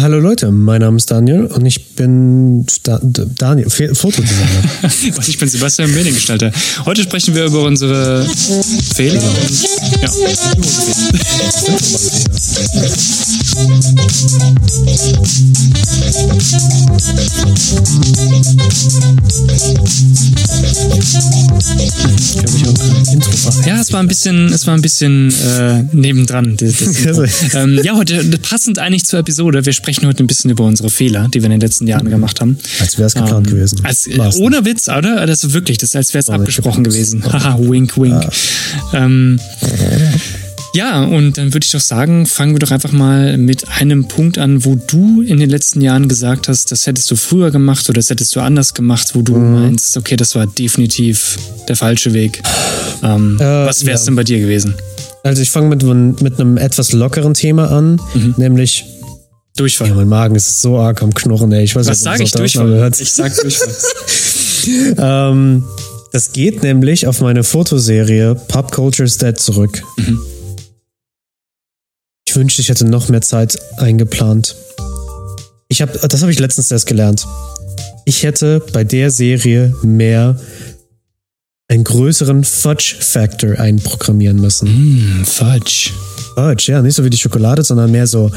Hallo Leute, mein Name ist Daniel und ich bin da Daniel, Fotodesigner. Was, ich bin Sebastian, Mediengestalter. Heute sprechen wir über unsere Fehler ja, ja, es war ein bisschen, es war ein bisschen äh, nebendran. Das, das ähm, ja, heute passend eigentlich zur Episode. Wir sprechen heute ein bisschen über unsere Fehler, die wir in den letzten Jahren gemacht haben. Als wäre es geplant ähm, gewesen. Als, ohne Witz, oder? Das ist wirklich, das ist, als wäre es abgesprochen gewesen. Haha, wink, wink. Ah. Ähm, ja, und dann würde ich doch sagen, fangen wir doch einfach mal mit einem Punkt an, wo du in den letzten Jahren gesagt hast, das hättest du früher gemacht oder das hättest du anders gemacht, wo du mhm. meinst, okay, das war definitiv der falsche Weg. Ähm, äh, was wäre es ja. denn bei dir gewesen? Also ich fange mit, mit einem etwas lockeren Thema an, mhm. nämlich Durchfall. Ja, mein Magen ist so arg am Knurren, ey. Ich weiß, was sage ich Durchfall? Ich sag Durchfall. ähm, das geht nämlich auf meine Fotoserie Pop Culture is Dead zurück. Mhm. Ich wünschte, ich hätte noch mehr Zeit eingeplant. Ich habe, das habe ich letztens erst gelernt. Ich hätte bei der Serie mehr einen größeren Fudge-Factor einprogrammieren müssen. Mm, Fudge. Fudge, ja, nicht so wie die Schokolade, sondern mehr so,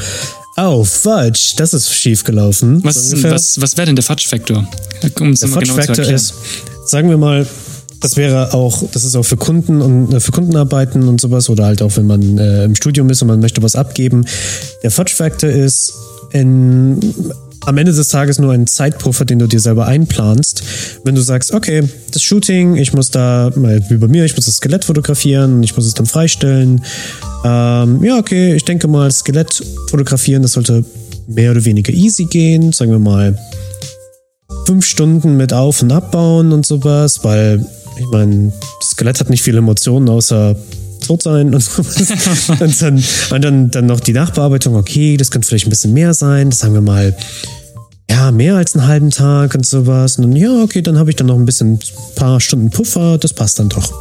oh, Fudge, das ist schief gelaufen. Was, so was, was wäre denn der Fudge-Factor? Um der Fudge-Factor genau ist, sagen wir mal, das wäre auch, das ist auch für Kunden und äh, für Kundenarbeiten und sowas oder halt auch, wenn man äh, im Studium ist und man möchte was abgeben. Der Fudge Factor ist in, am Ende des Tages nur ein Zeitpuffer, den du dir selber einplanst. Wenn du sagst, okay, das Shooting, ich muss da, wie bei mir, ich muss das Skelett fotografieren, ich muss es dann freistellen. Ähm, ja, okay, ich denke mal, Skelett fotografieren, das sollte mehr oder weniger easy gehen, sagen wir mal fünf Stunden mit Auf- und Abbauen und sowas, weil ich meine, Skelett hat nicht viele Emotionen außer tot sein und, und, dann, und dann, dann noch die Nachbearbeitung, okay, das könnte vielleicht ein bisschen mehr sein, das sagen wir mal, ja, mehr als einen halben Tag und sowas. Und dann, ja, okay, dann habe ich dann noch ein bisschen, paar Stunden Puffer, das passt dann doch.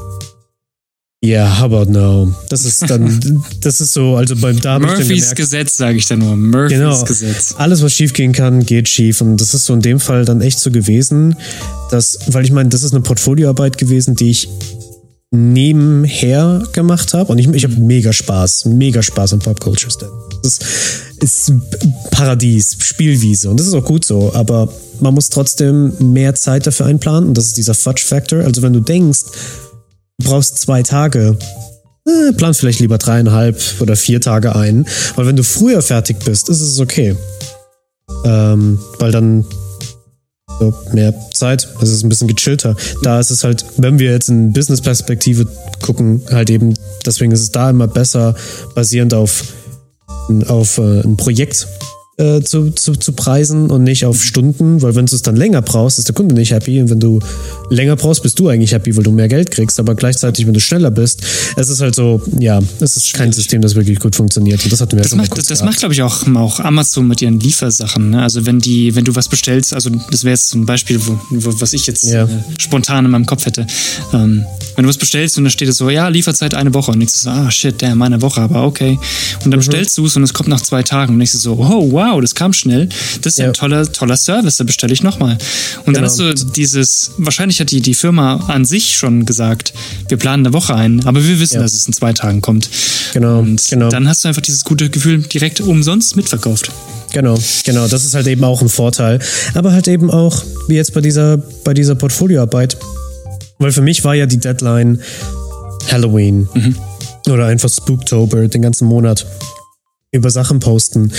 Ja, yeah, how about now? Das ist dann, das ist so, also beim da Murphys Gesetz, sage ich dann nur. Murphys genau, Gesetz. Alles, was schief gehen kann, geht schief. Und das ist so in dem Fall dann echt so gewesen, dass, weil ich meine, das ist eine Portfolioarbeit gewesen, die ich nebenher gemacht habe. Und ich, ich habe mega Spaß, mega Spaß an Pop Culture Stand. Das ist, ist Paradies, Spielwiese. Und das ist auch gut so. Aber man muss trotzdem mehr Zeit dafür einplanen. Und das ist dieser Fudge Factor. Also wenn du denkst, du brauchst zwei Tage. Eh, plan vielleicht lieber dreieinhalb oder vier Tage ein. Weil wenn du früher fertig bist, ist es okay. Ähm, weil dann so mehr Zeit, es ist ein bisschen gechillter. Da ist es halt, wenn wir jetzt in Business-Perspektive gucken, halt eben, deswegen ist es da immer besser, basierend auf, auf äh, ein Projekt äh, zu, zu, zu preisen und nicht auf Stunden, weil wenn du es dann länger brauchst, ist der Kunde nicht happy und wenn du länger brauchst, bist du eigentlich happy, weil du mehr Geld kriegst, aber gleichzeitig, wenn du schneller bist, es ist halt so, ja, es ist kein System, das wirklich gut funktioniert und das hatten wir das ja schon macht, mal kurz Das gehabt. macht, glaube ich, auch, auch Amazon mit ihren Liefersachen, ne? also wenn die, wenn du was bestellst, also das wäre jetzt ein Beispiel, wo, wo, was ich jetzt ja. äh, spontan in meinem Kopf hätte, ähm, wenn du was bestellst und dann steht es so, ja, Lieferzeit eine Woche und du so, ah, shit, der meine Woche, aber okay. Und dann mhm. bestellst du es und es kommt nach zwei Tagen und du so, oh, wow, das kam schnell. Das ist ja, ein toller, toller Service, da bestelle ich nochmal. Und genau. dann hast du dieses, wahrscheinlich hat die, die Firma an sich schon gesagt, wir planen eine Woche ein, aber wir wissen, ja. dass es in zwei Tagen kommt. Genau. Und genau. dann hast du einfach dieses gute Gefühl direkt umsonst mitverkauft. Genau, genau, das ist halt eben auch ein Vorteil. Aber halt eben auch, wie jetzt bei dieser, bei dieser Portfolioarbeit, weil für mich war ja die Deadline Halloween mhm. oder einfach Spooktober, den ganzen Monat über Sachen posten.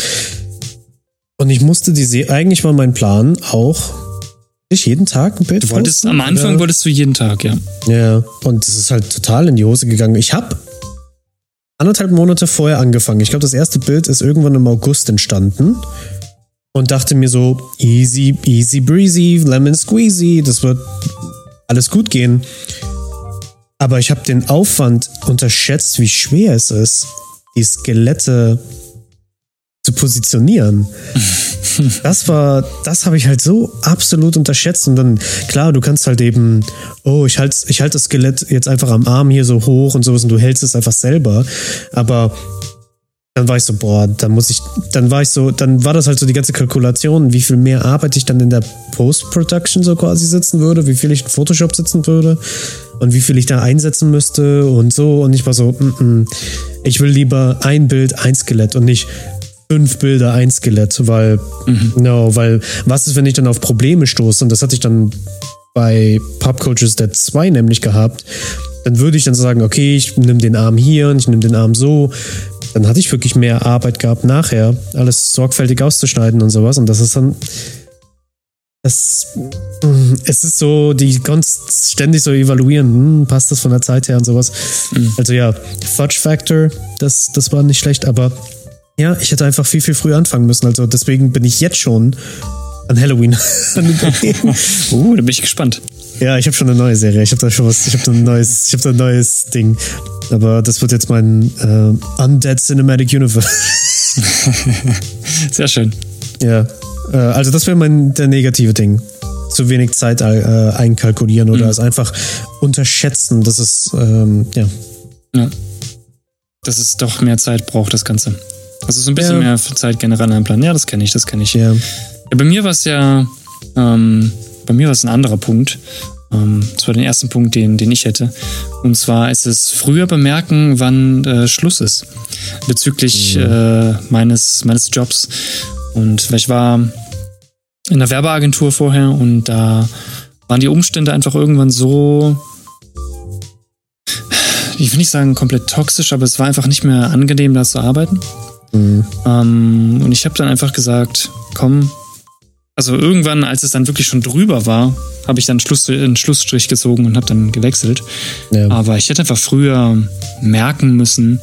Und ich musste die, eigentlich war mein Plan auch, ich jeden Tag ein Bild Du wolltest, posten, am Anfang oder? wolltest du jeden Tag, ja. Ja, und das ist halt total in die Hose gegangen. Ich habe anderthalb Monate vorher angefangen. Ich glaube, das erste Bild ist irgendwann im August entstanden und dachte mir so, easy, easy breezy, lemon squeezy, das wird alles gut gehen. Aber ich habe den Aufwand unterschätzt, wie schwer es ist, die Skelette zu positionieren. Das war, das habe ich halt so absolut unterschätzt. Und dann, klar, du kannst halt eben, oh, ich halte ich halt das Skelett jetzt einfach am Arm hier so hoch und sowas und du hältst es einfach selber. Aber dann war ich so, boah, dann muss ich, dann war ich so, dann war das halt so die ganze Kalkulation, wie viel mehr Arbeit ich dann in der Post-Production so quasi sitzen würde, wie viel ich in Photoshop sitzen würde und wie viel ich da einsetzen müsste und so. Und ich war so, mm -mm, ich will lieber ein Bild, ein Skelett und nicht fünf Bilder, ein Skelett, weil, mhm. no, weil, was ist, wenn ich dann auf Probleme stoße? Und das hatte ich dann bei Pop Coaches Dead 2 nämlich gehabt. Dann würde ich dann sagen, okay, ich nehme den Arm hier und ich nehme den Arm so dann hatte ich wirklich mehr Arbeit gehabt nachher, alles sorgfältig auszuschneiden und sowas. Und das ist dann. Das, es ist so, die kannst ständig so evaluieren, hm, passt das von der Zeit her und sowas. Mhm. Also ja, Fudge Factor, das, das war nicht schlecht, aber ja, ich hätte einfach viel, viel früher anfangen müssen. Also deswegen bin ich jetzt schon an Halloween. uh, da bin ich gespannt. Ja, ich habe schon eine neue Serie. Ich habe da schon was. Ich habe da ein neues. Ich habe da ein neues Ding. Aber das wird jetzt mein äh, Undead Cinematic Universe. Sehr schön. Ja. Äh, also das wäre mein der negative Ding. Zu wenig Zeit äh, einkalkulieren oder mhm. es einfach unterschätzen. Das ist ähm, ja. Ja. Dass es doch mehr Zeit braucht, das Ganze. Also so ein bisschen ja. mehr Zeit generell einplanen. Ja, das kenne ich, das kenne ich. Ja. ja. Bei mir war es ja. Ähm, bei mir war es ein anderer Punkt. Ähm, das war der erste Punkt, den, den ich hätte. Und zwar ist es früher bemerken, wann äh, Schluss ist. Bezüglich mhm. äh, meines, meines Jobs. Und ich war in der Werbeagentur vorher und da waren die Umstände einfach irgendwann so, ich will nicht sagen komplett toxisch, aber es war einfach nicht mehr angenehm, da zu arbeiten. Mhm. Ähm, und ich habe dann einfach gesagt, komm, also irgendwann, als es dann wirklich schon drüber war, habe ich dann Schluss, einen Schlussstrich gezogen und habe dann gewechselt. Ja. Aber ich hätte einfach früher merken müssen,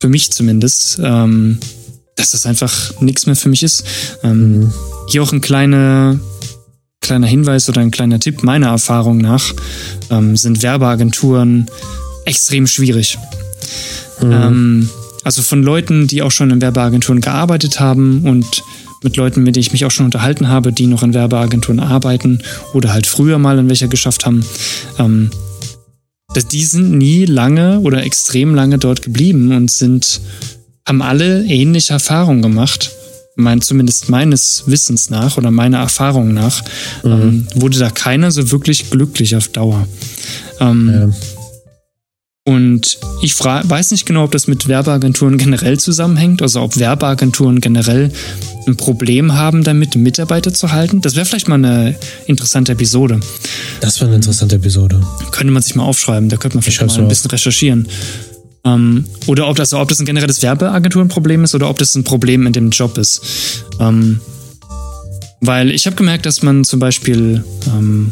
für mich zumindest, ähm, dass das einfach nichts mehr für mich ist. Ähm, mhm. Hier auch ein kleiner, kleiner Hinweis oder ein kleiner Tipp meiner Erfahrung nach, ähm, sind Werbeagenturen extrem schwierig. Mhm. Also von Leuten, die auch schon in Werbeagenturen gearbeitet haben und mit Leuten, mit denen ich mich auch schon unterhalten habe, die noch in Werbeagenturen arbeiten oder halt früher mal in welcher geschafft haben. Ähm, die sind nie lange oder extrem lange dort geblieben und sind, haben alle ähnliche Erfahrungen gemacht. Mein, zumindest meines Wissens nach oder meiner Erfahrung nach, mhm. ähm, wurde da keiner so wirklich glücklich auf Dauer. Ähm, ja. Und ich weiß nicht genau, ob das mit Werbeagenturen generell zusammenhängt, also ob Werbeagenturen generell ein Problem haben, damit Mitarbeiter zu halten. Das wäre vielleicht mal eine interessante Episode. Das wäre eine interessante Episode. Könnte man sich mal aufschreiben, da könnte man vielleicht mal ein bisschen recherchieren. Ähm, oder ob das, ob das ein generelles Werbeagenturenproblem ist oder ob das ein Problem in dem Job ist. Ähm, weil ich habe gemerkt, dass man zum Beispiel ähm,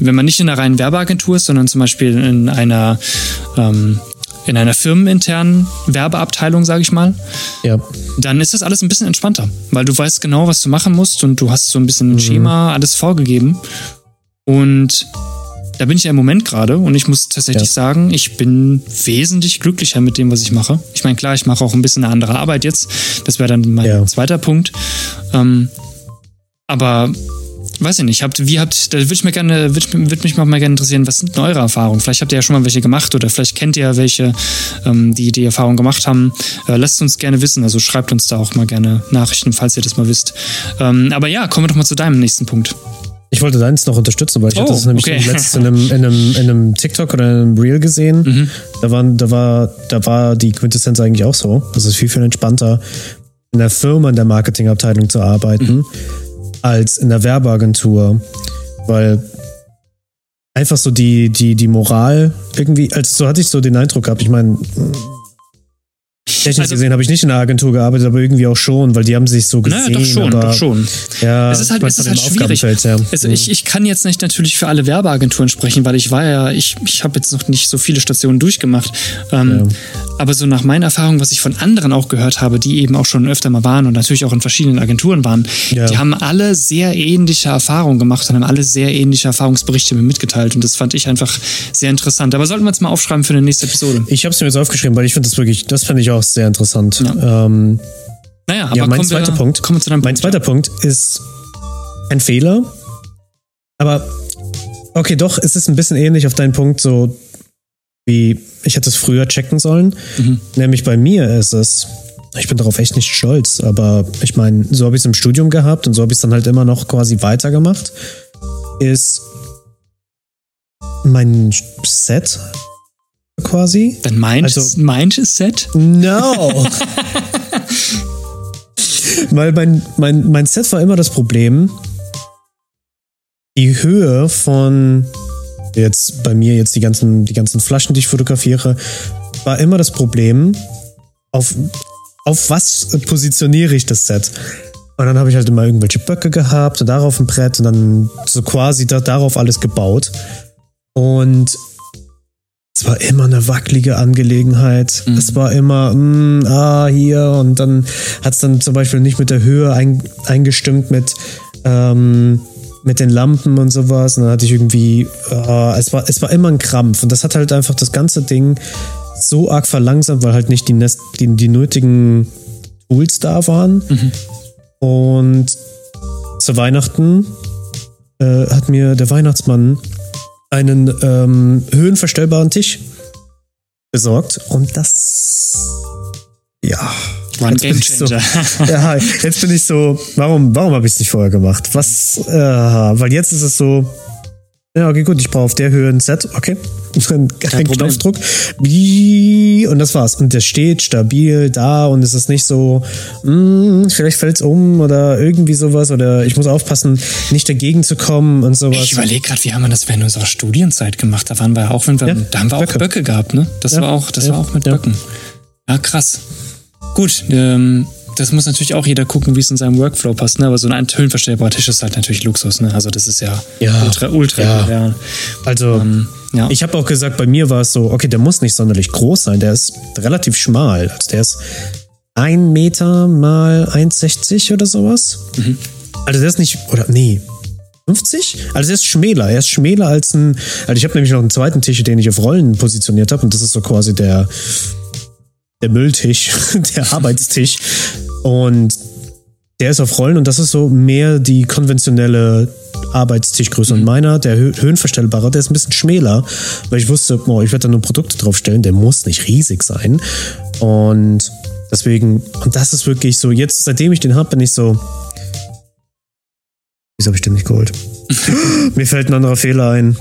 wenn man nicht in einer reinen Werbeagentur ist, sondern zum Beispiel in einer ähm, in einer firmeninternen Werbeabteilung, sage ich mal, ja. dann ist das alles ein bisschen entspannter, weil du weißt genau, was du machen musst und du hast so ein bisschen ein mhm. Schema, alles vorgegeben. Und da bin ich ja im Moment gerade und ich muss tatsächlich ja. sagen, ich bin wesentlich glücklicher mit dem, was ich mache. Ich meine, klar, ich mache auch ein bisschen eine andere Arbeit jetzt. Das wäre dann mein ja. zweiter Punkt. Ähm, aber weiß ich nicht, habt, wie habt, da würde ich mir gerne, würde würd mich mal gerne interessieren, was sind eure Erfahrungen? Vielleicht habt ihr ja schon mal welche gemacht oder vielleicht kennt ihr ja welche, ähm, die die Erfahrung gemacht haben. Äh, lasst uns gerne wissen, also schreibt uns da auch mal gerne Nachrichten, falls ihr das mal wisst. Ähm, aber ja, kommen wir doch mal zu deinem nächsten Punkt. Ich wollte deins noch unterstützen, weil ich oh, hatte das nämlich okay. letztens in einem, in, einem, in einem TikTok oder in einem Reel gesehen. Mhm. Da, waren, da, war, da war die Quintessenz eigentlich auch so. Das ist viel, viel entspannter, in der Firma, in der Marketingabteilung zu arbeiten. Mhm als in der Werbeagentur, weil einfach so die, die, die Moral irgendwie, also so hatte ich so den Eindruck gehabt, ich meine, Technisch also, gesehen habe ich nicht in der Agentur gearbeitet, aber irgendwie auch schon, weil die haben sich so gesehen. Naja, doch schon, aber, doch schon. Ja, es ist halt, es ist halt schwierig. Ja. Also mhm. ich, ich kann jetzt nicht natürlich für alle Werbeagenturen sprechen, weil ich war ja, ich, ich habe jetzt noch nicht so viele Stationen durchgemacht. Ähm, ja. Aber so nach meiner Erfahrung, was ich von anderen auch gehört habe, die eben auch schon öfter mal waren und natürlich auch in verschiedenen Agenturen waren, ja. die haben alle sehr ähnliche Erfahrungen gemacht und haben alle sehr ähnliche Erfahrungsberichte mir mitgeteilt. Und das fand ich einfach sehr interessant. Aber sollten wir es mal aufschreiben für eine nächste Episode? Ich habe es mir jetzt aufgeschrieben, weil ich finde das wirklich, das fand ich auch sehr interessant. Ja. Ähm, naja, aber ja, mein zweiter wir, Punkt. Kommen wir zu deinem mein Punkt, zweiter ja. Punkt ist ein Fehler. Aber okay, doch, es ist ein bisschen ähnlich auf deinen Punkt, so wie ich hätte es früher checken sollen. Mhm. Nämlich bei mir ist es, ich bin darauf echt nicht stolz, aber ich meine, so habe ich es im Studium gehabt und so habe ich es dann halt immer noch quasi weitergemacht, ist mein Set quasi. Dein Mind, also, Set? No! Weil mein, mein, mein Set war immer das Problem, die Höhe von jetzt bei mir jetzt die ganzen, die ganzen Flaschen, die ich fotografiere, war immer das Problem, auf, auf was positioniere ich das Set? Und dann habe ich halt immer irgendwelche Böcke gehabt und darauf ein Brett und dann so quasi da, darauf alles gebaut. Und es war immer eine wackelige Angelegenheit. Mhm. Es war immer, mh, mm, ah, hier und dann hat es dann zum Beispiel nicht mit der Höhe ein, eingestimmt mit, ähm, mit den Lampen und sowas. Und dann hatte ich irgendwie, uh, es, war, es war immer ein Krampf. Und das hat halt einfach das ganze Ding so arg verlangsamt, weil halt nicht die, Nest, die, die nötigen Tools da waren. Mhm. Und zu Weihnachten äh, hat mir der Weihnachtsmann einen ähm, höhenverstellbaren Tisch besorgt. Und das, ja, war ein Game Changer. So, ja, jetzt bin ich so, warum, warum habe ich es nicht vorher gemacht? Was, äh, weil jetzt ist es so, ja, okay, gut, ich brauche auf der Höhe ein Set, okay. Kein, Kein Knopfdruck. Und das war's. Und der steht stabil da und es ist nicht so, mh, hm, vielleicht fällt's um oder irgendwie sowas oder ich muss aufpassen, nicht dagegen zu kommen und sowas. Ich überlege gerade, wie haben wir das während unserer Studienzeit gemacht? Da waren wir auch, wenn wir, ja, da haben wir Böcke. auch Böcke gehabt, ne? Das ja, war auch, das ja, war auch mit Böcken. Ja, krass. Gut, ähm, das muss natürlich auch jeder gucken, wie es in seinem Workflow passt. Ne? Aber so ein höhenverstellbarer Tisch ist halt natürlich Luxus. Ne? Also das ist ja, ja ultra, ultra ja. modern. Also ähm, ja. ich habe auch gesagt, bei mir war es so, okay, der muss nicht sonderlich groß sein. Der ist relativ schmal. Also der ist ein Meter mal 1,60 oder sowas. Mhm. Also der ist nicht, oder nee, 50? Also er ist schmäler. Er ist schmäler als ein. Also ich habe nämlich noch einen zweiten Tisch, den ich auf Rollen positioniert habe. Und das ist so quasi der der Mülltisch, der Arbeitstisch. Und der ist auf Rollen und das ist so mehr die konventionelle Arbeitstischgröße. Mhm. Und meiner, der höhenverstellbare, der ist ein bisschen schmäler, weil ich wusste, oh, ich werde da nur Produkte draufstellen, der muss nicht riesig sein. Und deswegen, und das ist wirklich so, jetzt, seitdem ich den habe, bin ich so, wieso habe ich den nicht geholt? Mir fällt ein anderer Fehler ein.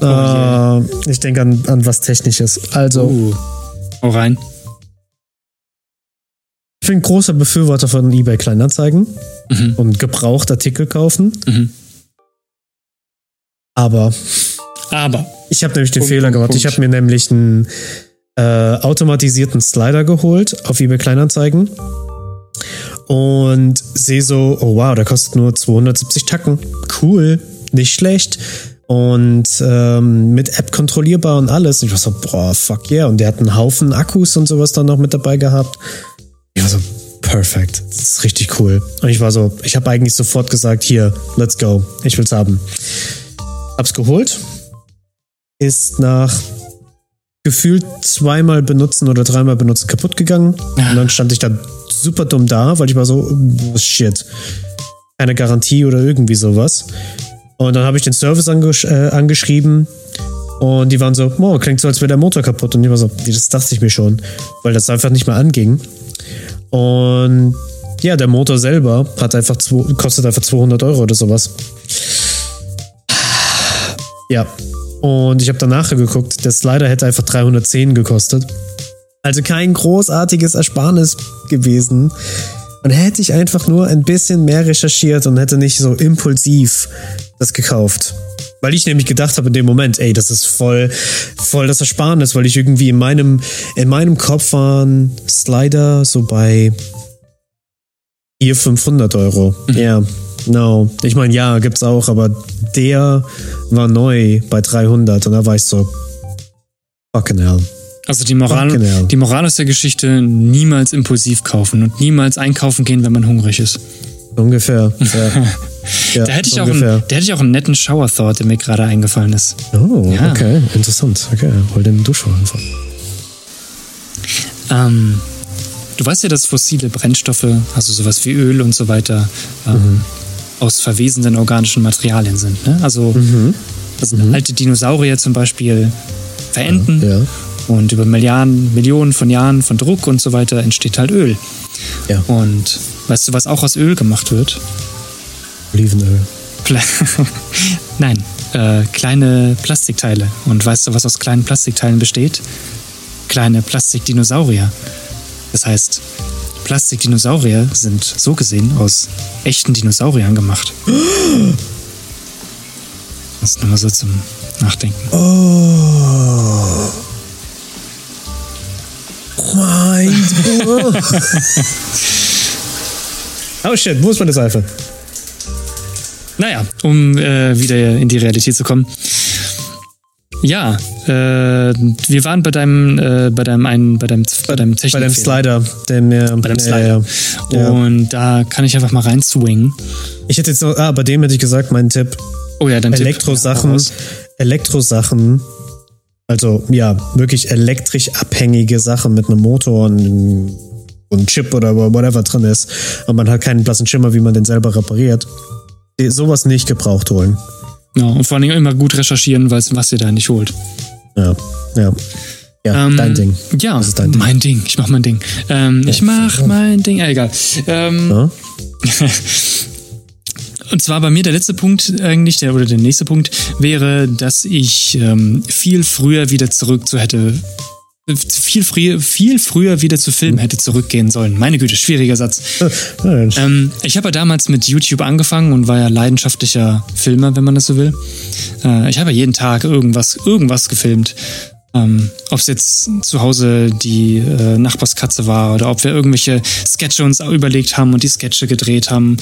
Oh, uh, ich denke an, an was Technisches. Also. Uh. Hau rein. Ich bin großer Befürworter von eBay Kleinanzeigen mhm. und Gebrauchtartikel kaufen. Mhm. Aber. Aber. Ich habe nämlich den Punkt, Fehler Punkt, gemacht. Punkt. Ich habe mir nämlich einen äh, automatisierten Slider geholt auf eBay Kleinanzeigen und sehe so, oh wow, der kostet nur 270 Tacken. Cool, nicht schlecht und ähm, mit App kontrollierbar und alles. Und ich war so, boah, fuck yeah. Und der hat einen Haufen Akkus und sowas dann noch mit dabei gehabt. Ich war so, perfekt. Das ist richtig cool. Und ich war so, ich habe eigentlich sofort gesagt, hier, let's go. Ich will's haben. Hab's geholt. Ist nach gefühlt zweimal benutzen oder dreimal benutzen kaputt gegangen. Und dann stand ich da super dumm da, weil ich war so, oh, shit. Keine Garantie oder irgendwie sowas. Und dann habe ich den Service angesch äh, angeschrieben und die waren so, oh, klingt so, als wäre der Motor kaputt. Und ich war so, das dachte ich mir schon, weil das einfach nicht mehr anging. Und ja, der Motor selber hat einfach zwei, kostet einfach 200 Euro oder sowas. Ja. Und ich habe danach geguckt, der Slider hätte einfach 310 gekostet. Also kein großartiges Ersparnis gewesen. Und hätte ich einfach nur ein bisschen mehr recherchiert und hätte nicht so impulsiv das gekauft. Weil ich nämlich gedacht habe in dem Moment, ey, das ist voll, voll das Ersparnis, weil ich irgendwie in meinem, in meinem Kopf waren Slider so bei 400, 500 Euro. Mhm. Ja, mhm. yeah, no. Ich meine, ja, gibt's auch, aber der war neu bei 300 und da war ich so, fucking hell. Also die Moral, genau. die Moral aus der Geschichte, niemals impulsiv kaufen und niemals einkaufen gehen, wenn man hungrig ist. Ungefähr. Ja. ja, da, hätte ich auch einen, da hätte ich auch einen netten Shower-Thought, der mir gerade eingefallen ist. Oh, ja. okay, interessant. Okay, hol den Duschwasser einfach. Ähm, du weißt ja, dass fossile Brennstoffe, also sowas wie Öl und so weiter, ähm, mhm. aus verwesenden organischen Materialien sind. Ne? Also, mhm. also mhm. alte Dinosaurier zum Beispiel verenden. Ja. Und über Milliarden, Millionen von Jahren von Druck und so weiter entsteht halt Öl. Ja. Und weißt du, was auch aus Öl gemacht wird? Olivenöl. Pla Nein, äh, kleine Plastikteile. Und weißt du, was aus kleinen Plastikteilen besteht? Kleine Plastikdinosaurier. Das heißt, Plastikdinosaurier sind so gesehen aus echten Dinosauriern gemacht. Das ist nochmal so zum Nachdenken. Oh. Mind Oh shit, wo ist meine Seife? Naja, um äh, wieder in die Realität zu kommen. Ja, äh, wir waren bei deinem, äh, bei deinem einen, bei deinem, bei deinem Technik Bei deinem Slider, der mir. Bei deinem Slider. Ja, ja. Und da kann ich einfach mal rein swingen. Ich hätte jetzt noch, ah, bei dem hätte ich gesagt, mein Tipp. Oh ja, dein Elektrosachen, Tipp. Elektrosachen, also ja, wirklich elektrisch abhängige Sachen mit einem Motor und und Chip oder whatever drin ist und man hat keinen blassen Schimmer, wie man den selber repariert. Sowas nicht gebraucht holen. Ja, und vor allem immer gut recherchieren, was, ihr da nicht holt. Ja, ja. Ja, Ähm, dein Ding. Ja, Das ist dein Ding. mein Ding. Ich mach mein Ding. Ähm, ich mach mein Ding. Ja, egal. Ähm, Ja? Und zwar bei mir der letzte Punkt eigentlich, der oder der nächste Punkt wäre, dass ich ähm, viel früher wieder zurück zu hätte, viel früher, viel früher wieder zu Filmen hätte zurückgehen sollen. Meine Güte, schwieriger Satz. Ähm, ich habe ja damals mit YouTube angefangen und war ja leidenschaftlicher Filmer, wenn man das so will. Äh, ich habe ja jeden Tag irgendwas, irgendwas gefilmt. Ähm, ob es jetzt zu Hause die äh, Nachbarskatze war oder ob wir irgendwelche Sketche uns überlegt haben und die Sketche gedreht haben.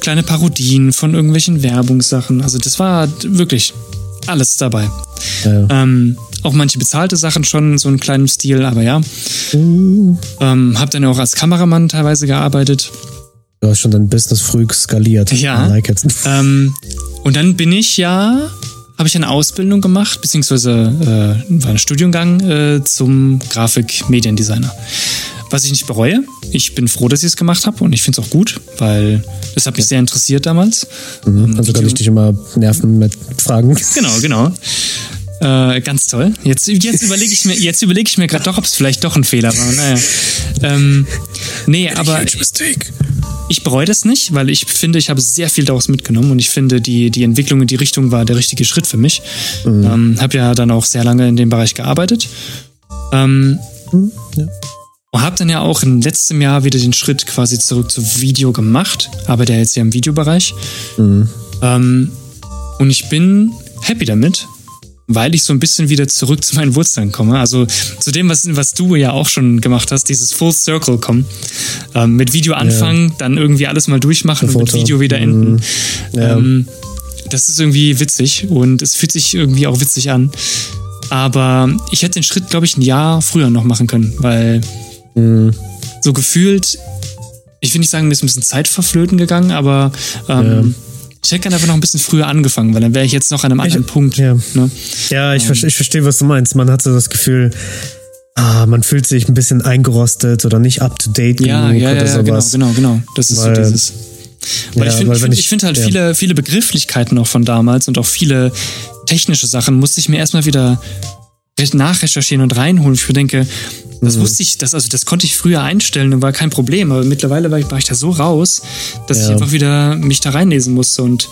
Kleine Parodien von irgendwelchen Werbungssachen. Also das war wirklich alles dabei. Ja. Ähm, auch manche bezahlte Sachen schon in so einem kleinen Stil, aber ja. Ähm, hab dann auch als Kameramann teilweise gearbeitet. Du hast schon dein Business früh skaliert. Ja. Like. Ähm, und dann bin ich ja, habe ich eine Ausbildung gemacht, beziehungsweise äh, war ein Studiengang äh, zum Grafik-Mediendesigner. Was ich nicht bereue. Ich bin froh, dass ich es gemacht habe und ich finde es auch gut, weil es hat mich sehr interessiert damals. Ähm, Also kann ich dich immer nerven mit Fragen. Genau, genau. Äh, ganz toll. Jetzt, jetzt überlege ich mir, jetzt überlege ich mir gerade doch, ob es vielleicht doch ein Fehler war. Naja. Ähm, nee, aber ich bereue das nicht, weil ich finde, ich habe sehr viel daraus mitgenommen und ich finde, die, die Entwicklung in die Richtung war der richtige Schritt für mich. Ähm, habe ja dann auch sehr lange in dem Bereich gearbeitet. Ähm, ja. Und habe dann ja auch im letzten Jahr wieder den Schritt quasi zurück zu Video gemacht, arbeite ja jetzt ja im Videobereich. Ähm, und ich bin happy damit, weil ich so ein bisschen wieder zurück zu meinen Wurzeln komme. Also zu dem, was, was du ja auch schon gemacht hast, dieses Full Circle kommen. Ähm, mit Video anfangen, dann irgendwie alles mal durchmachen und mit. Video wieder enden. Ja. Ähm, das ist irgendwie witzig und es fühlt sich irgendwie auch witzig an. Aber ich hätte den Schritt, glaube ich, ein Jahr früher noch machen können, weil so gefühlt, ich will nicht sagen, mir ist ein bisschen Zeit verflöten gegangen, aber ähm, ich hätte gerne einfach noch ein bisschen früher angefangen, weil dann wäre ich jetzt noch an einem anderen Punkt. ja. Ne? Ja, ich, ver- ich verstehe, was du meinst. Man hat so das Gefühl, ah, man fühlt sich ein bisschen eingerostet oder nicht up to date Ja, genug ja, oder ja, genau, sowas. genau, genau. Das ist Weil- so dieses. Weil Ja, ich finde ich find, ich- ich find halt ja. viele, viele Begrifflichkeiten auch von damals und auch viele technische Sachen musste ich mir erstmal wieder nachrecherchieren und reinholen. Ich denke, das Mhm. wusste ich, das, also das konnte ich früher einstellen und war kein Problem, aber mittlerweile war ich, war ich da so raus, dass ich Ja. einfach wieder mich da reinlesen musste und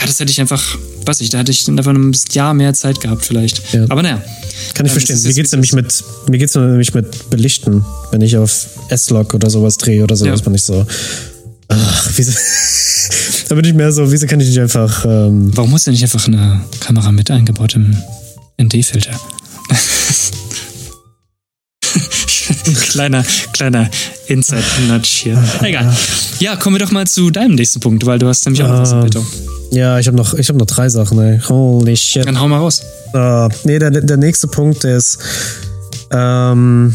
ja, das hätte ich einfach, weiß ich, da hätte ich dann einfach ein Jahr mehr Zeit gehabt vielleicht. Ja. Aber naja. Kann ich verstehen. Mir geht's wie nämlich es mit, mir geht's nämlich mit Belichten, wenn ich auf S-Log oder sowas drehe oder sowas, Ja. bin ich so, ach, wieso, da bin ich mehr so, wieso kann ich nicht einfach, ähm, Warum muss denn nicht einfach eine Kamera mit eingebautem ND-Filter? kleiner, kleiner Inside-Nudge hier. Egal. Ja, kommen wir doch mal zu deinem nächsten Punkt, weil du hast nämlich auch noch was im Ähm, ja, ich habe noch, ich habe noch drei Sachen, ey. Holy shit. Dann hau mal raus. Äh, nee, der, der nächste Punkt ist, ähm,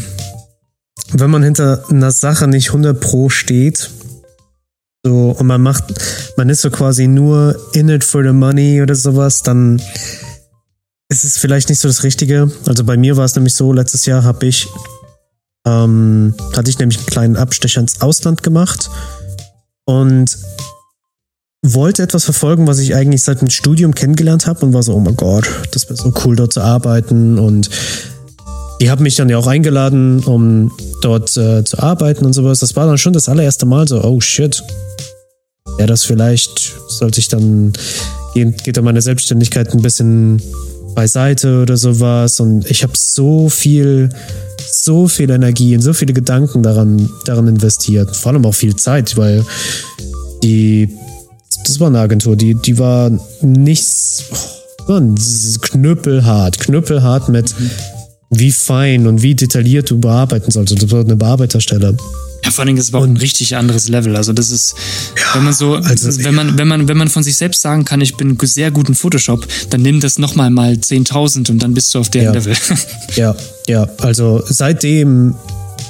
wenn man hinter einer Sache nicht 100 pro steht, so, und man macht, man ist so quasi nur in it for the money oder sowas, dann ist es vielleicht nicht so das Richtige. Also bei mir war es nämlich so, letztes Jahr habe ich, ähm, hatte ich nämlich einen kleinen Abstecher ins Ausland gemacht und wollte etwas verfolgen, was ich eigentlich seit dem Studium kennengelernt habe und war so, oh mein Gott, das wäre so cool, dort zu arbeiten und die haben mich dann ja auch eingeladen, um dort äh, zu arbeiten und sowas. Das war dann schon das allererste Mal so, oh shit. Ja, das vielleicht sollte ich dann, geht, geht dann meine Selbstständigkeit ein bisschen beiseite oder sowas. Und ich habe so viel, so viel Energie und so viele Gedanken daran, daran investiert. Vor allem auch viel Zeit, weil die, das war eine Agentur, die, die war nichts, oh, knüppelhart, knüppelhart mit mhm wie fein und wie detailliert du bearbeiten solltest. Das war eine Bearbeiterstelle. Ja, vor allen Dingen ist es auch ein richtig anderes Level. Also das ist, ja, wenn man so, also, wenn man, wenn man, wenn man von sich selbst sagen kann, ich bin sehr gut in Photoshop, dann nimm das nochmal mal 10.000 und dann bist du auf der ja. Level. Ja, ja. Also seitdem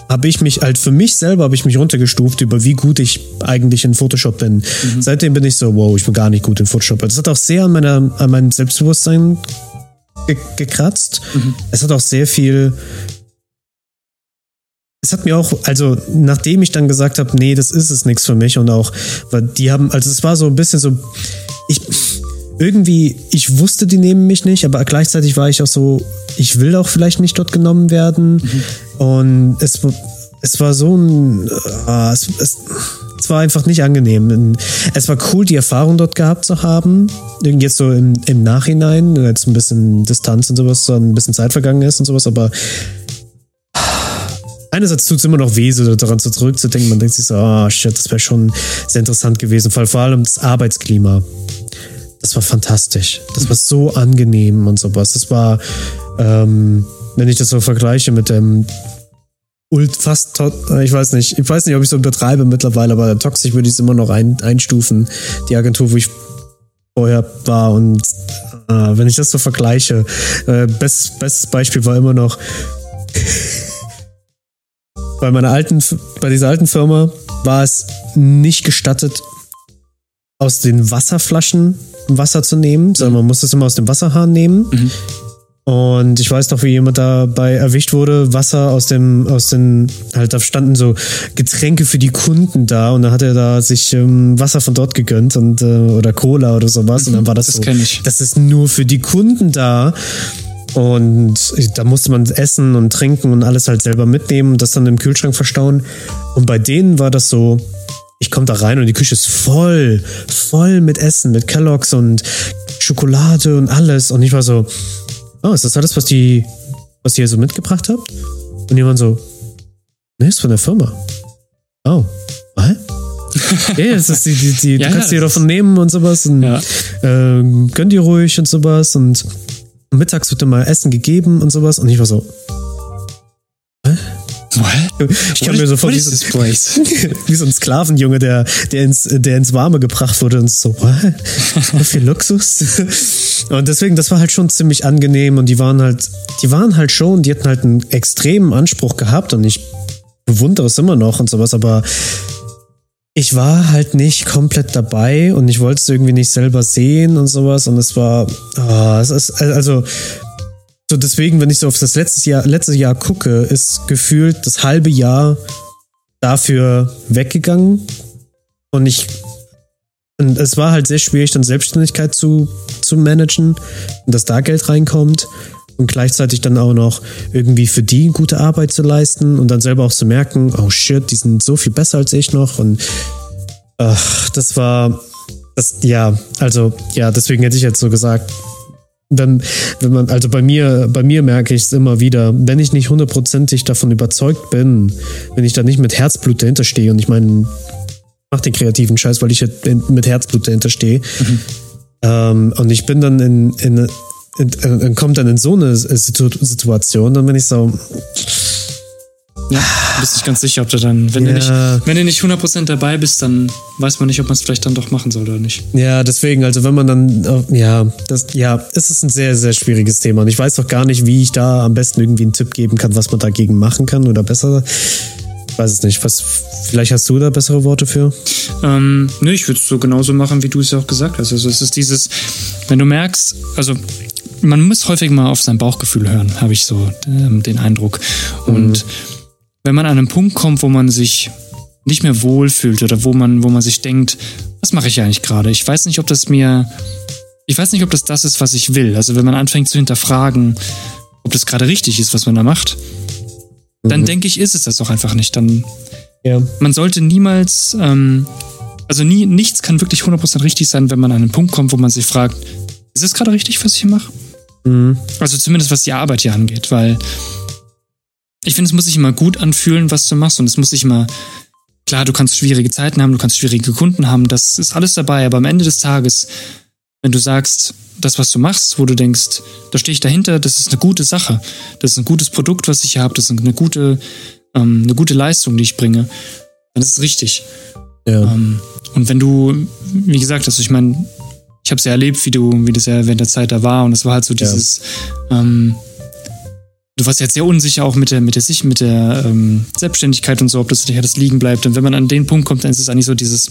habe ich mich halt für mich selber habe ich mich runtergestuft über wie gut ich eigentlich in Photoshop bin. Mhm. Seitdem bin ich so, wow, ich bin gar nicht gut in Photoshop. Das hat auch sehr an meiner an meinem Selbstbewusstsein ge gekratzt. Mhm. Es hat auch sehr viel. Es hat mir auch, also nachdem ich dann gesagt habe, nee, das ist es nichts für mich und auch, weil die haben, also es war so ein bisschen so, ich irgendwie, ich wusste, die nehmen mich nicht, aber gleichzeitig war ich auch so, ich will auch vielleicht nicht dort genommen werden mhm. und es, es war so ein, äh, es, es, war einfach nicht angenehm. Es war cool, die Erfahrung dort gehabt zu haben. Jetzt so im, im Nachhinein, jetzt ein bisschen Distanz und sowas, so ein bisschen Zeit vergangen ist und sowas, aber einerseits tut es immer noch weh, so daran so zurückzudenken. Man denkt sich so, oh shit, das wäre schon sehr interessant gewesen. Vor allem das Arbeitsklima. Das war fantastisch. Das war so angenehm und sowas. Das war, ähm, wenn ich das so vergleiche mit dem ult fast, äh, ich weiß nicht, ich weiß nicht, ob ich so übertreibe mittlerweile, aber toxisch würde ich es immer noch ein, einstufen. Die Agentur, wo ich vorher war und äh, wenn ich das so vergleiche, äh, bestes, bestes Beispiel war immer noch bei meiner alten, bei dieser alten Firma war es nicht gestattet, aus den Wasserflaschen Wasser zu nehmen, sondern man muss es immer aus dem Wasserhahn nehmen. Mhm. Und ich weiß noch, wie jemand dabei erwischt wurde, Wasser aus dem, aus den, halt da standen so Getränke für die Kunden da und dann hat er da sich ähm, Wasser von dort gegönnt und äh, oder Cola oder sowas und dann war das, das so, das ist nur für die Kunden da. Und da musste man essen und trinken und alles halt selber mitnehmen und das dann im Kühlschrank verstauen. Und bei denen war das so, ich komme da rein und die Küche ist voll, voll mit Essen, mit Kelloggs und Schokolade und alles. Und ich war so, oh, ist das alles, was die, was ihr so mitgebracht habt? Und jemand so, nee, ist von der Firma. Oh, was? ja, das ist die, die, die ja, du kannst ja, dir davon nehmen und sowas und ja. äh, gönn dir ruhig und sowas und mittags wird immer Essen gegeben und sowas und ich war so, What? Ich kann mir sofort wie so, wie so ein Sklavenjunge, der, der, ins, der ins Warme gebracht wurde und so, what? So viel Luxus. Und deswegen, das war halt schon ziemlich angenehm und die waren halt, die waren halt schon, die hatten halt einen extremen Anspruch gehabt und ich bewundere es immer noch und sowas, aber ich war halt nicht komplett dabei und ich wollte es irgendwie nicht selber sehen und sowas und es war, oh, es ist, also so deswegen, wenn ich so auf das letzte Jahr, letzte Jahr gucke, ist gefühlt das halbe Jahr dafür weggegangen. Und ich, und es war halt sehr schwierig, dann Selbstständigkeit zu, zu managen und dass da Geld reinkommt und gleichzeitig dann auch noch irgendwie für die gute Arbeit zu leisten und dann selber auch zu merken, oh shit, die sind so viel besser als ich noch und ach, das war, das, ja, also, ja, deswegen hätte ich jetzt so gesagt, wenn, wenn man, also bei mir, bei mir merke ich es immer wieder, wenn ich nicht hundertprozentig davon überzeugt bin, wenn ich da nicht mit Herzblut dahinter stehe und ich meine, mach den kreativen Scheiß, weil ich mit Herzblut dahinter stehe. Mhm. Ähm, und ich bin dann in, in, in, in, kommt dann in so eine Situation, dann bin ich so, ja, bist nicht ganz sicher, ob du dann, wenn, ja. du nicht, wenn du nicht 100% dabei bist, dann weiß man nicht, ob man es vielleicht dann doch machen soll oder nicht. Ja, deswegen, also wenn man dann, ja, das, ja, es ist ein sehr, sehr schwieriges Thema und ich weiß doch gar nicht, wie ich da am besten irgendwie einen Tipp geben kann, was man dagegen machen kann oder besser. Ich weiß es nicht. Was, vielleicht hast du da bessere Worte für? Ähm, nö, ich würde es so genauso machen, wie du es ja auch gesagt hast. Also es ist dieses, wenn du merkst, also man muss häufig mal auf sein Bauchgefühl hören, habe ich so ähm, den Eindruck. Und mhm wenn man an einen Punkt kommt, wo man sich nicht mehr wohlfühlt oder wo man, wo man sich denkt, was mache ich eigentlich gerade? Ich weiß nicht, ob das mir, ich weiß nicht, ob das das ist, was ich will. Also wenn man anfängt zu hinterfragen, ob das gerade richtig ist, was man da macht, dann mhm. denke ich, ist es das auch einfach nicht. Dann, ja. man sollte niemals, ähm, also nie, nichts kann wirklich 100% richtig sein, wenn man an einen Punkt kommt, wo man sich fragt, ist es gerade richtig, was ich hier mache? Mhm. Also zumindest was die Arbeit hier angeht, weil ich finde, es muss sich immer gut anfühlen, was du machst und es muss sich immer, klar, du kannst schwierige Zeiten haben, du kannst schwierige Kunden haben, das ist alles dabei, aber am Ende des Tages, wenn du sagst, das, was du machst, wo du denkst, da stehe ich dahinter, das ist eine gute Sache, das ist ein gutes Produkt, was ich hier habe, das ist eine gute, ähm, eine gute Leistung, die ich bringe, dann ist es richtig. Ja. Ähm, und wenn du, wie gesagt, also ich meine, ich habe es ja erlebt, wie du, wie das ja während der Zeit da war, und es war halt so dieses, ja. ähm, du warst jetzt sehr unsicher auch mit der, mit der, mit der ähm, Selbstständigkeit und so, ob das nicht alles liegen bleibt. Und wenn man an den Punkt kommt, dann ist es eigentlich so dieses,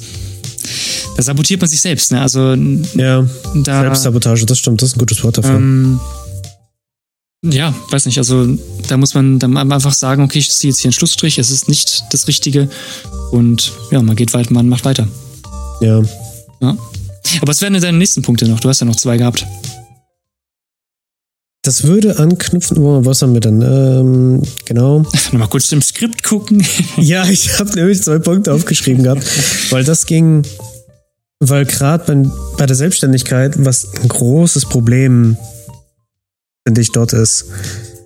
da sabotiert man sich selbst, ne? Also ja, da, Selbstsabotage, das stimmt, das ist ein gutes Wort dafür. Ähm, ja, weiß nicht, also da muss man dann einfach sagen, okay, ich ziehe jetzt hier einen Schlussstrich, es ist nicht das Richtige und ja, man geht weiter, man macht weiter. Ja. ja. Aber was wären denn deine nächsten Punkte noch? Du hast ja noch zwei gehabt. Das würde anknüpfen, oh, was haben wir denn? Ähm, genau. Nochmal kurz im Skript gucken. ja, ich habe nämlich zwei Punkte aufgeschrieben gehabt, weil das ging, weil gerade bei, bei der Selbstständigkeit, was ein großes Problem, finde ich, dort ist,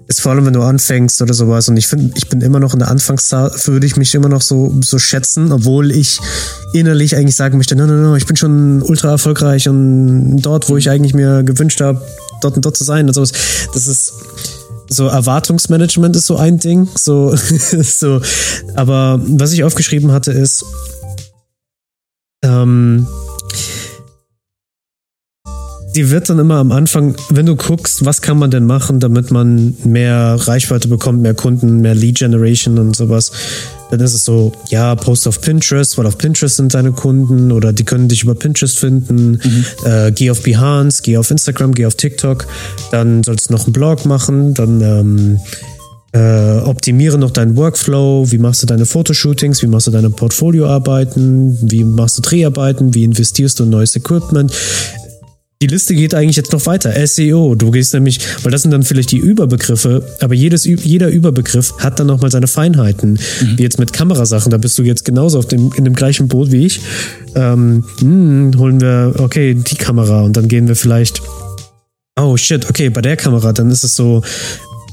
ist vor allem, wenn du anfängst oder sowas. Und ich finde, ich bin immer noch in der Anfangszeit, würde ich mich immer noch so, so schätzen, obwohl ich innerlich eigentlich sagen möchte, no, no, no, ich bin schon ultra erfolgreich und dort, wo ich eigentlich mir gewünscht habe, dort und dort zu sein und sowas. Das ist so Erwartungsmanagement ist so ein Ding. So, so. Aber was ich aufgeschrieben hatte, ist, ähm, die wird dann immer am Anfang, wenn du guckst, was kann man denn machen, damit man mehr Reichweite bekommt, mehr Kunden, mehr Lead Generation und sowas, dann ist es so, ja, post auf Pinterest, weil auf Pinterest sind deine Kunden oder die können dich über Pinterest finden. Mhm. Äh, geh auf Behance, geh auf Instagram, geh auf TikTok. Dann sollst du noch einen Blog machen, dann ähm, äh, optimiere noch deinen Workflow, wie machst du deine Fotoshootings, wie machst du deine Portfolioarbeiten, wie machst du Dreharbeiten, wie investierst du in neues Equipment die Liste geht eigentlich jetzt noch weiter. SEO. Du gehst nämlich, weil das sind dann vielleicht die Überbegriffe, aber jedes, jeder Überbegriff hat dann nochmal seine Feinheiten. Mhm. Wie jetzt mit Kamerasachen, da bist du jetzt genauso auf dem, in dem gleichen Boot wie ich. Ähm, mh, hm, holen wir, okay, die Kamera und dann gehen wir vielleicht Oh shit, okay, bei der Kamera, dann ist es so,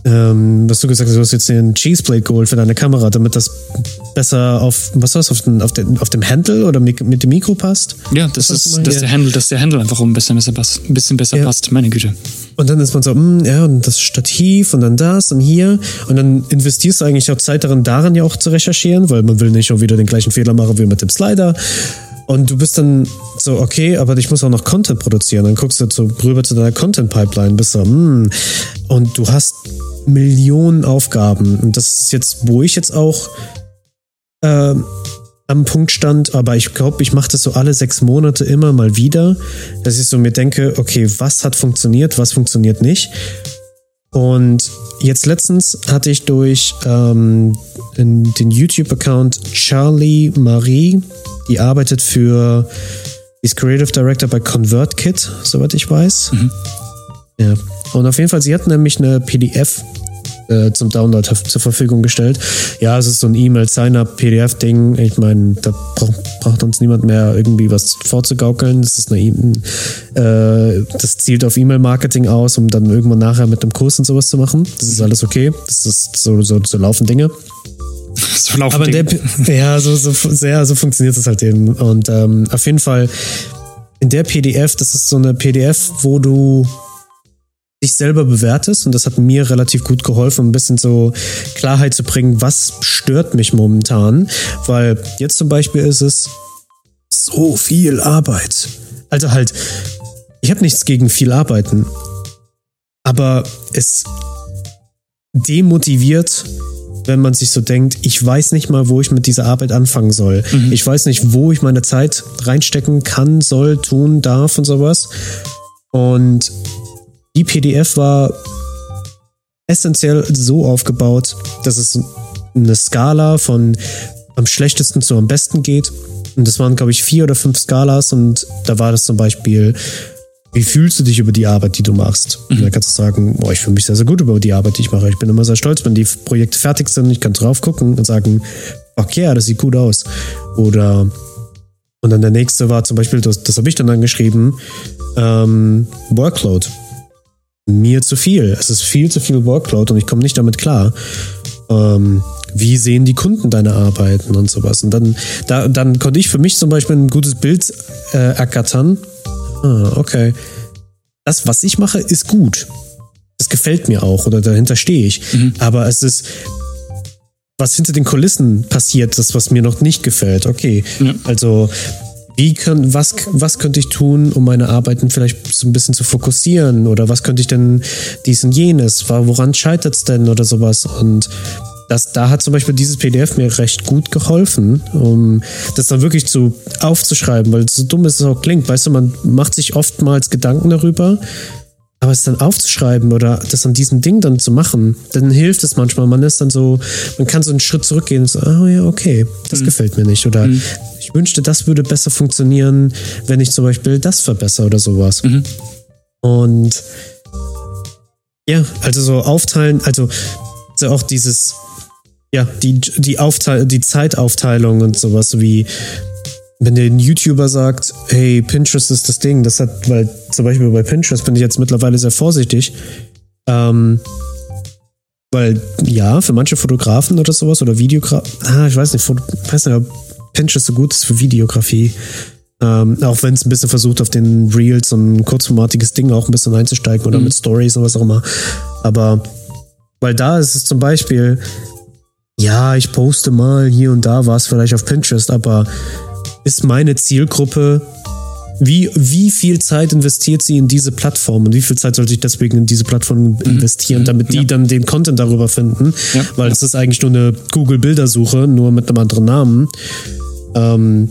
ähm, was du gesagt hast, du hast jetzt den Cheeseplate geholt für deine Kamera, damit das besser auf, was war's, auf, den, auf, den, auf dem Handle oder mit, mit dem Mikro passt? Ja, das, das ist, dass ja. der Handle, dass der Handle einfach ein bisschen besser passt, ein bisschen besser ja. passt, meine Güte. Und dann ist man so, mh, hm, ja, und das Stativ und dann das und hier. Und dann investierst du eigentlich auch Zeit darin, daran ja auch zu recherchieren, weil man will nicht auch wieder den gleichen Fehler machen wie mit dem Slider. Und du bist dann so, okay, aber ich muss auch noch Content produzieren. Dann guckst du so rüber zu deiner Content-Pipeline, bist so, hm. Und du hast Millionen Aufgaben. Und das ist jetzt, wo ich jetzt auch äh, am Punkt stand, aber ich glaube, ich mache das so alle sechs Monate immer mal wieder, dass ich so mir denke, okay, was hat funktioniert, was funktioniert nicht. Und jetzt letztens hatte ich durch ähm, den YouTube-Account Charlie Marie die arbeitet für, die ist Creative Director bei ConvertKit, soweit ich weiß. Mhm. Ja. Und auf jeden Fall, sie hat nämlich eine PDF äh, zum Download zur Verfügung gestellt. Ja, es ist so ein E-Mail-Sign-Up-PDF-Ding. Ich meine, da braucht, braucht, uns niemand mehr irgendwie was vorzugaukeln. Das ist eine e äh, das zielt auf E-Mail-Marketing aus, um dann irgendwann nachher mit einem Kurs und sowas zu machen. Das ist alles okay. Das ist so, so, so laufen Dinge. so laufen Aber der, ja, so, so, sehr, so funktioniert es halt eben. Und ähm, auf jeden Fall in der PDF, das ist so eine PDF, wo du dich selber bewertest und das hat mir relativ gut geholfen, um ein bisschen so Klarheit zu bringen, was stört mich momentan, weil jetzt zum Beispiel ist es so viel Arbeit. Also halt, ich habe nichts gegen viel Arbeiten, aber es demotiviert wenn man sich so denkt, ich weiß nicht mal, wo ich mit dieser Arbeit anfangen soll. Mhm. Ich weiß nicht, wo ich meine Zeit reinstecken kann, soll, tun, darf und sowas. Und die PDF war essentiell so aufgebaut, dass es eine Skala von am schlechtesten zu am besten geht. Und das waren, glaube ich, vier oder fünf Skalas und da war das zum Beispiel wie fühlst du dich über die Arbeit, die du machst? Mhm. Und dann kannst du sagen, boah, ich fühle mich sehr, sehr gut über die Arbeit, die ich mache. Ich bin immer sehr stolz, wenn die Projekte fertig sind. Ich kann drauf gucken und sagen, fuck yeah, das sieht gut aus. Oder und dann der nächste war zum Beispiel, das, das habe ich dann angeschrieben, ähm, Workload. Mir zu viel. Es ist viel zu viel Workload und ich komme nicht damit klar. Ähm, wie sehen die Kunden deine Arbeiten und sowas? Und dann, da, dann konnte ich für mich zum Beispiel ein gutes Bild äh, ergattern Ah, okay. Das, was ich mache, ist gut. Das gefällt mir auch oder dahinter stehe ich. Mhm. Aber es ist, was hinter den Kulissen passiert, das, was mir noch nicht gefällt. Okay. Ja. Also, wie können, was, was könnte ich tun, um meine Arbeiten vielleicht so ein bisschen zu fokussieren? Oder was könnte ich denn dies und jenes? Woran scheitert es denn oder sowas? Und das, da hat zum Beispiel dieses PDF mir recht gut geholfen, um das dann wirklich zu aufzuschreiben, weil so dumm es auch klingt. Weißt du, man macht sich oftmals Gedanken darüber, aber es dann aufzuschreiben oder das an diesem Ding dann zu machen, dann hilft es manchmal. Man ist dann so, man kann so einen Schritt zurückgehen und so, oh ja, okay, das mhm. gefällt mir nicht. Oder mhm. ich wünschte, das würde besser funktionieren, wenn ich zum Beispiel das verbessere oder sowas. Mhm. Und ja, also so aufteilen, also so auch dieses ja, die, die, Aufteil die Zeitaufteilung und sowas, wie wenn der YouTuber sagt, hey, Pinterest ist das Ding, das hat, weil zum Beispiel bei Pinterest bin ich jetzt mittlerweile sehr vorsichtig, ähm, weil ja, für manche Fotografen oder sowas oder Videografen, ah, ich weiß nicht, ich weiß nicht, ob Pinterest so gut ist für Videografie. Ähm, auch wenn es ein bisschen versucht, auf den Reels und ein kurzformatiges Ding auch ein bisschen einzusteigen oder mhm. mit Stories und was auch immer. Aber weil da ist es zum Beispiel, ja, ich poste mal hier und da was vielleicht auf Pinterest, aber ist meine Zielgruppe, wie, wie viel Zeit investiert sie in diese Plattform und wie viel Zeit sollte ich deswegen in diese Plattform mhm. investieren, damit die ja. dann den Content darüber finden? Ja. Weil es ist eigentlich nur eine Google-Bildersuche, nur mit einem anderen Namen. Ähm,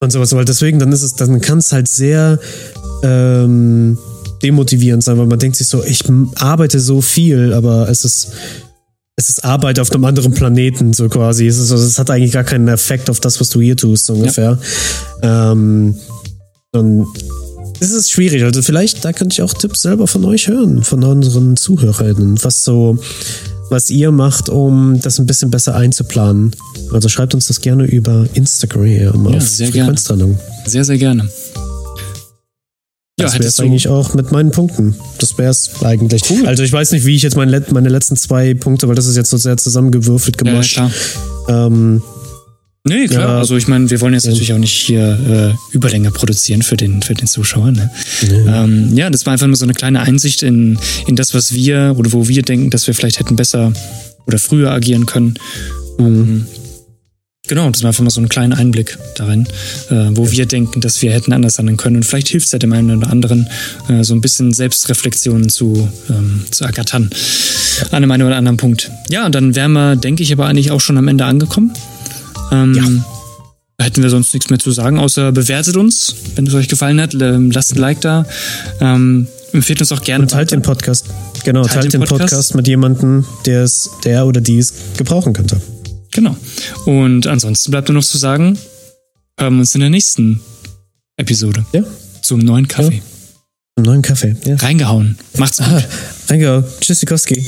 und sowas, weil deswegen, dann ist es, dann kann es halt sehr ähm, demotivierend sein, weil man denkt sich so, ich arbeite so viel, aber es ist es ist Arbeit auf einem anderen Planeten, so quasi. Es, ist, also, es hat eigentlich gar keinen Effekt auf das, was du hier tust, so ungefähr. Ja. Ähm, und es ist schwierig. Also vielleicht, da könnte ich auch Tipps selber von euch hören, von unseren Zuhörern, was so, was ihr macht, um das ein bisschen besser einzuplanen. Also schreibt uns das gerne über Instagram ja, auf sehr Frequenztrennung. Sehr, sehr gerne. Das wäre es eigentlich auch mit meinen Punkten. Das wäre es eigentlich. Cool. Also ich weiß nicht, wie ich jetzt meine, meine letzten zwei Punkte, weil das ist jetzt so sehr zusammengewürfelt gemacht. Ja, klar. Ähm, Nee, klar. Ja, also ich meine, wir wollen jetzt ja. natürlich auch nicht hier äh, Überlänge produzieren für den, für den Zuschauer. Ne? Nee. Ähm, ja, das war einfach nur so eine kleine Einsicht in, in das, was wir oder wo wir denken, dass wir vielleicht hätten besser oder früher agieren können. Mhm. Genau, das war einfach mal so ein kleiner Einblick darin, äh, wo ja. wir denken, dass wir hätten anders handeln können. Und vielleicht hilft es ja dem einen oder anderen, äh, so ein bisschen Selbstreflexion zu, ähm, zu ergattern. Ja. An einem einen oder anderen Punkt. Ja, und dann wären wir, denke ich, aber eigentlich auch schon am Ende angekommen. Ähm, ja. Da hätten wir sonst nichts mehr zu sagen, außer bewertet uns, wenn es euch gefallen hat. Lasst ein Like da. Ähm, empfehlt uns auch gerne. Und teilt den Podcast. Genau, teilt, teilt den Podcast. Podcast mit jemandem, der es, der oder die es gebrauchen könnte. Genau. Und ansonsten bleibt nur noch zu sagen, hören wir uns in der nächsten Episode. Ja. Zum neuen Kaffee. Ja. Zum neuen Kaffee, ja. Reingehauen. Macht's gut. Aha, reingehauen. Tschüssikowski.